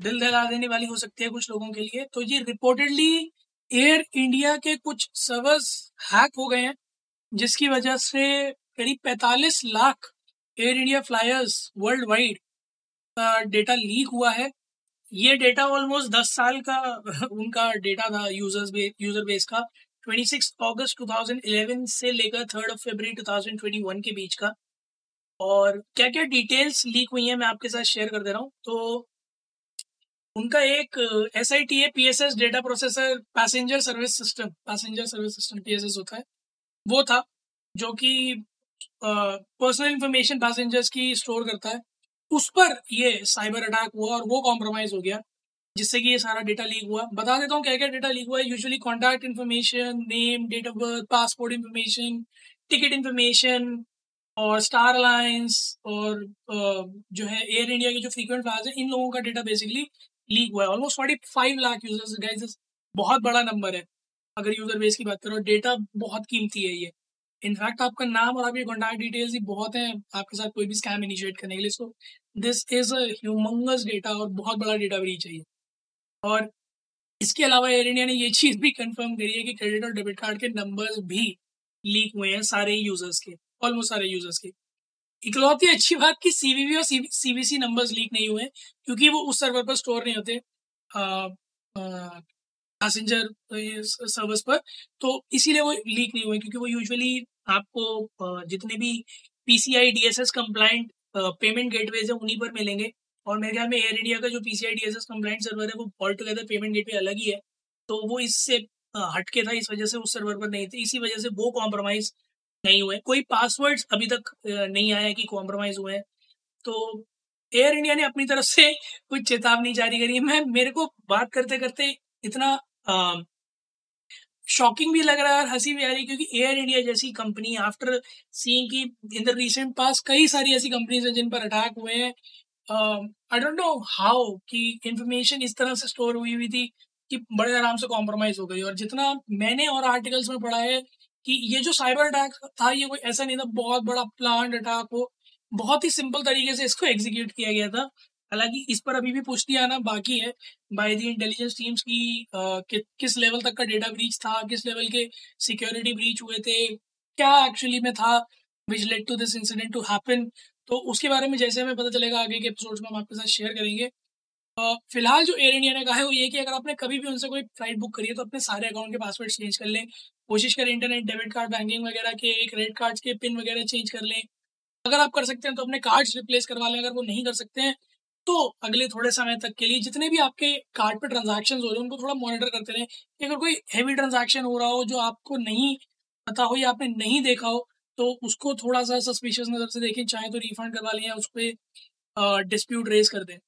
दिल दहला देने वाली हो सकती है कुछ लोगों के लिए। तो ये रिपोर्टेडली एयर इंडिया के कुछ सर्वर्स हैक हो गए हैं जिसकी वजह से करीब 45 lakh Air India flyers worldwide data leak हुआ है। ये डेटा ऑलमोस्ट 10 साल का उनका डेटा था यूज़र्स बे, यूज़र बेस का। 26 अगस्त 2011 से लेकर थर्ड ऑफ़ फरवरी 2021 के बीच का। और क्या क्या डिटेल्स लीक हुई हैं मैं आपके साथ शेयर कर दे रहा हूँ। तो उनका एक एस आई टी है P S S data processor passenger service system passenger service system P S S होता है। वो था, जो कि पर्सनल इंफॉर्मेशन पैसेंजर्स की स्टोर करता है। उस पर ये साइबर अटैक हुआ और वो कॉम्प्रोमाइज हो गया, जिससे कि ये सारा डेटा लीक हुआ। बता देता हूँ क्या क्या डेटा लीक हुआ है। Usually contact information name date of birth passport information ticket information और स्टार अलायंस और जो है एयर इंडिया के जो फ्रीक्वेंट फ्लाइज हैं, इन लोगों का डेटा बेसिकली लीक हुआ है। Almost forty five lakh users guys बहुत बड़ा नंबर है। अगर यूज़र बेस की बात करो डेटा बहुत कीमती है ये। इनफैक्ट आपका नाम और आपके कॉन्टैक्ट डिटेल्स ही बहुत हैं, आपके साथ कोई भी स्कैम इनिशिएट करने के लिए। So this is humongous data और बहुत बड़ा डेटा ब्रीच है और इसके अलावा एयर इंडिया ने ये चीज़ भी कंफर्म करी है कि क्रेडिट और डेबिट कार्ड के नंबर्स भी लीक हुए हैं सारे यूज़र्स के ऑलमोस्ट सारे यूज़र्स के। इकलौती अच्छी बात कि सीवीवी और सीवीसी नंबर्स लीक नहीं हुए क्योंकि वो उस सर्वर पर स्टोर नहीं होते पैसेंजर सर्विस पर तो इसीलिए वो लीक नहीं हुए क्योंकि वो यूजुअली आपको जितने भी PCI DSS compliant payment gateways है, उन्हीं पर मिलेंगे। और मेरे ख्याल में एयर इंडिया का जो पीसीआई डीएसएस कंप्लाइंट सर्वर है, वो ऑल टुगेदर पेमेंट गेटवे अलग ही है। तो वो इससे हटके था, इस वजह से उस सर्वर पर नहीं थे, इसी वजह से वो कॉम्प्रोमाइज नहीं हुए, कोई पासवर्ड्स अभी तक नहीं आया कि कॉम्प्रोमाइज हुए हैं। तो एयर इंडिया ने अपनी तरफ़ से कुछ चेतावनी जारी करी है। मैं, मेरे को बात करते करते इतना शॉकिंग भी लग रहा है और हँसी भी आ रही है क्योंकि एयर इंडिया जैसी कंपनी आफ्टर सीइंग की इन द रिसेंट पास कई सारी ऐसी कंपनीज़ हैं जिन पर अटैक हुए हैं। आई डोंट नो हाउ कि इंफॉर्मेशन इस तरह से स्टोर हुई हुई थी कि बड़े आराम से कॉम्प्रोमाइज हो गई। और जितना मैंने और आर्टिकल्स में पढ़ा है कि ये जो साइबर अटैक था ये कोई ऐसा नहीं था बहुत बड़ा प्लान अटैक हो। बहुत ही सिंपल तरीके से इसको एग्जीक्यूट किया गया था। हालाँकि इस पर अभी भी पुष्टि आना बाकी है। बाय दी इंटेलिजेंस टीम्स की आ, कि, किस लेवल तक का डेटा ब्रीच था किस लेवल के सिक्योरिटी ब्रीच हुए थे क्या एक्चुअली में था which led to this incident to happen तो उसके बारे में जैसे हमें पता चलेगा आगे के एपिसोड्स में हम आपके साथ शेयर करेंगे। फ़िलहाल जो एयर इंडिया ने कहा है वो ये कि अगर आपने कभी भी उनसे कोई फ़्लाइट बुक करी है तो अपने सारे अकाउंट के पासवर्ड चेंज कर लें। कोशिश करें इंटरनेट डेबिट कार्ड बैंकिंग वगैरह के क्रेडिट कार्ड के पिन वगैरह चेंज कर लें। अगर आप कर सकते हैं तो अपने कार्ड्स रिप्लेस करवा लें, अगर वो नहीं कर सकते हैं तो अगले थोड़े समय तक के लिए जितने भी आपके कार्ड पर ट्रांजेक्शन हो रहे हैं, उनको थोड़ा मॉनिटर करते रहें कि अगर कोई हैवी ट्रांजेक्शन हो रहा हो, जो आपको नहीं पता हो या आपने नहीं देखा हो तो उसको थोड़ा सा सस्पिशियस नज़र से देखें, चाहे तो रिफंड करवा लें या उस पर डिस्प्यूट रेज कर दें।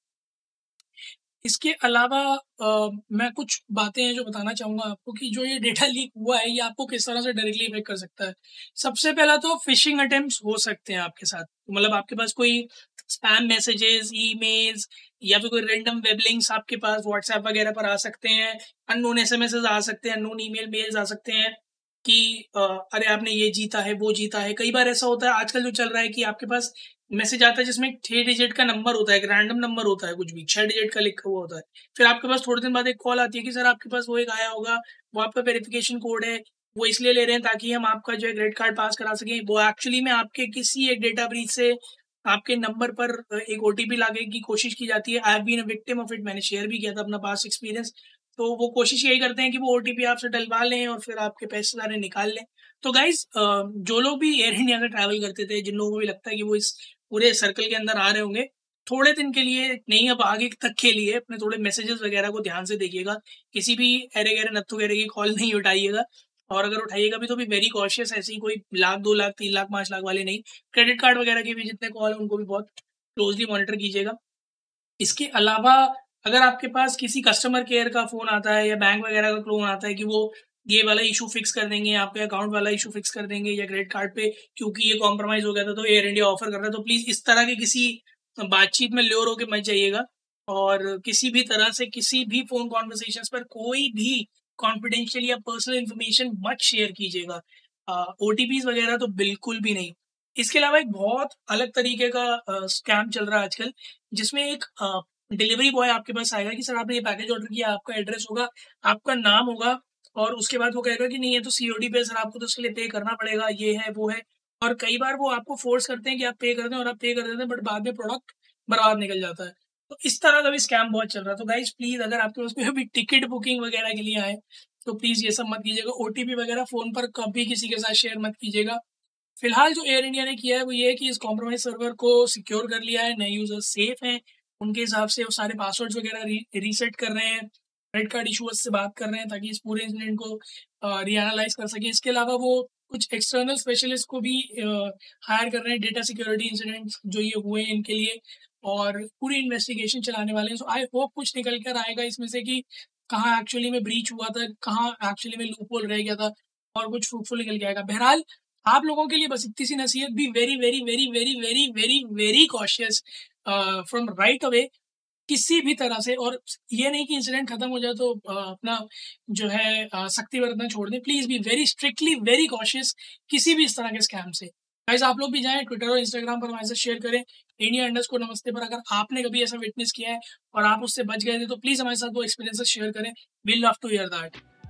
इसके अलावा आ, मैं कुछ बातें हैं जो बताना चाहूँगा आपको कि जो ये डेटा लीक हुआ है ये आपको किस तरह से डायरेक्टली इफ़ेक्ट कर सकता है? सबसे पहला तो फिशिंग अटेम्प्ट हो सकते हैं आपके साथ। मतलब आपके पास कोई स्पैम मैसेजेस ईमेल्स या फिर कोई रेंडम वेब लिंक्स आपके पास व्हाट्सएप वगैरह पर आ सकते हैं अननोन एस आ सकते हैं अननोन ईमेल मेल्स आ सकते हैं। कि अरे आपने ये जीता है, वो जीता है। कई बार ऐसा होता है, आजकल जो चल रहा है कि आपके पास मैसेज आता है जिसमें एक छह डिजिट का नंबर होता है, एक रैंडम नंबर होता है कुछ भी, छह डिजिट का लिखा हुआ होता है। फिर आपके पास थोड़े दिन बाद एक कॉल आती है कि, सर, आपके पास वो एक आया होगा, वो आपका वेरिफिकेशन कोड है, वो इसलिए ले रहे हैं ताकि हम आपका जो है क्रेडिट कार्ड पास करा सकें। वो एक्चुअली में आपके किसी एक डेटा ब्रीच से आपके नंबर पर एक ओटीपी लागे की कोशिश की जाती है। I have been victim of it मैंने शेयर भी किया था अपना पास एक्सपीरियंस तो वो कोशिश यही करते हैं कि वो ओटीपी आपसे डलवा लें और फिर आपके पैसे सारे निकाल लें। तो गाइज़ जो लोग भी एयर इंडिया का ट्रैवल करते थे, जिन लोगों को भी लगता है कि वो इस पूरे सर्कल के अंदर आ रहे होंगे, थोड़े दिन के लिए, नहीं, अब आगे तक के लिए अपने थोड़े मैसेजेस वगैरह को ध्यान से देखिएगा। किसी भी अरे गहरे नत्थु गहरे की कॉल नहीं उठाइएगा। और अगर उठाइएगा भी तो भी वेरी कॉशियस ऐसी कोई लाख, दो लाख, तीन लाख, पाँच लाख वाले नहीं। क्रेडिट कार्ड वगैरह के भी जितने कॉल उनको भी बहुत क्लोजली मॉनिटर कीजिएगा। इसके अलावा अगर आपके पास किसी कस्टमर केयर का फ़ोन आता है या बैंक वगैरह का फ़ोन आता है कि वो ये वाला इशू फिक्स कर देंगे, आपके अकाउंट वाला इशू फिक्स कर देंगे या क्रेडिट कार्ड पे क्योंकि ये कॉम्प्रोमाइज़ हो गया था तो एयर इंडिया ऑफ़र कर रहा है तो प्लीज़ इस तरह के किसी बातचीत में ल्योर होकर मत जाइएगा। और किसी भी तरह से किसी भी फ़ोन कॉन्वर्सेशन पर कोई भी कॉन्फिडेंशियल या पर्सनल इन्फॉर्मेशन मत शेयर कीजिएगा। ओ वगैरह तो बिल्कुल भी नहीं। इसके अलावा एक बहुत अलग तरीके का स्कैम चल रहा है आजकल, जिसमें एक डिलीवरी बॉय आपके पास आएगा कि सर आपने ये पैकेज ऑर्डर किया, आपका एड्रेस होगा, आपका नाम होगा और उसके बाद वो कहेगा कि नहीं है तो सीओडी पे सर आपको तो उसके लिए पे करना पड़ेगा, ये है, वो है। और कई बार वो आपको फोर्स करते हैं कि आप पे कर दें और आप पे कर देते हैं बट बाद में प्रोडक्ट बर्बाद निकल जाता है। तो इस तरह का भी स्कैम बहुत चल रहा है। तो गाइज़ प्लीज़ अगर आपके पास कोई भी टिकट बुकिंग वगैरह के लिए आए तो प्लीज़ ये सब मत कीजिएगा। ओटीपी वगैरह फ़ोन पर कभी किसी के साथ शेयर मत कीजिएगा। फ़िलहाल जो एयर इंडिया ने किया है, वो ये है कि इस कॉम्प्रोमाइज सर्वर को सिक्योर कर लिया है, नए यूज़र सेफ़ हैं उनके हिसाब से वो सारे पासवर्ड्स वगैरह री, रीसेट कर रहे हैं क्रेडिट कार्ड इशूअर्स से बात कर रहे हैं ताकि इस पूरे इंसिडेंट को रीएनालाइज कर सके। इसके अलावा वो कुछ एक्सटर्नल स्पेशलिस्ट को भी हायर कर रहे हैं डेटा सिक्योरिटी इंसिडेंट्स जो ये हुए हैं इनके लिए और पूरी इन्वेस्टिगेशन चलाने वाले हैं। सो आई होप कुछ निकल कर आएगा इसमें से कि कहाँ एक्चुअली में ब्रीच हुआ था कहाँ एक्चुअली में लूप होल रह गया था और कुछ फ्रूटफुल निकल के आएगा। बहरहाल आप लोगों के लिए बस इतनी सी नसीहत भी very very very very very very very cautious from right away किसी भी तरह से और ये नहीं कि इंसिडेंट खत्म हो जाए तो uh, अपना जो है सख्ती uh, बरतना छोड़ दें। Please be very strictly very cautious किसी भी इस तरह के स्कैम से। गाइस आप लोग भी जाएँ ट्विटर और इंस्टाग्राम पर हमारे साथ शेयर करें। इंडिया अंडर्स को नमस्ते पर अगर आपने कभी ऐसा विटनेस किया है और आप उससे बच गए थे तो प्लीज़ हमारे साथ वो एक्सपीरियंसेस शेयर करें। We love to hear that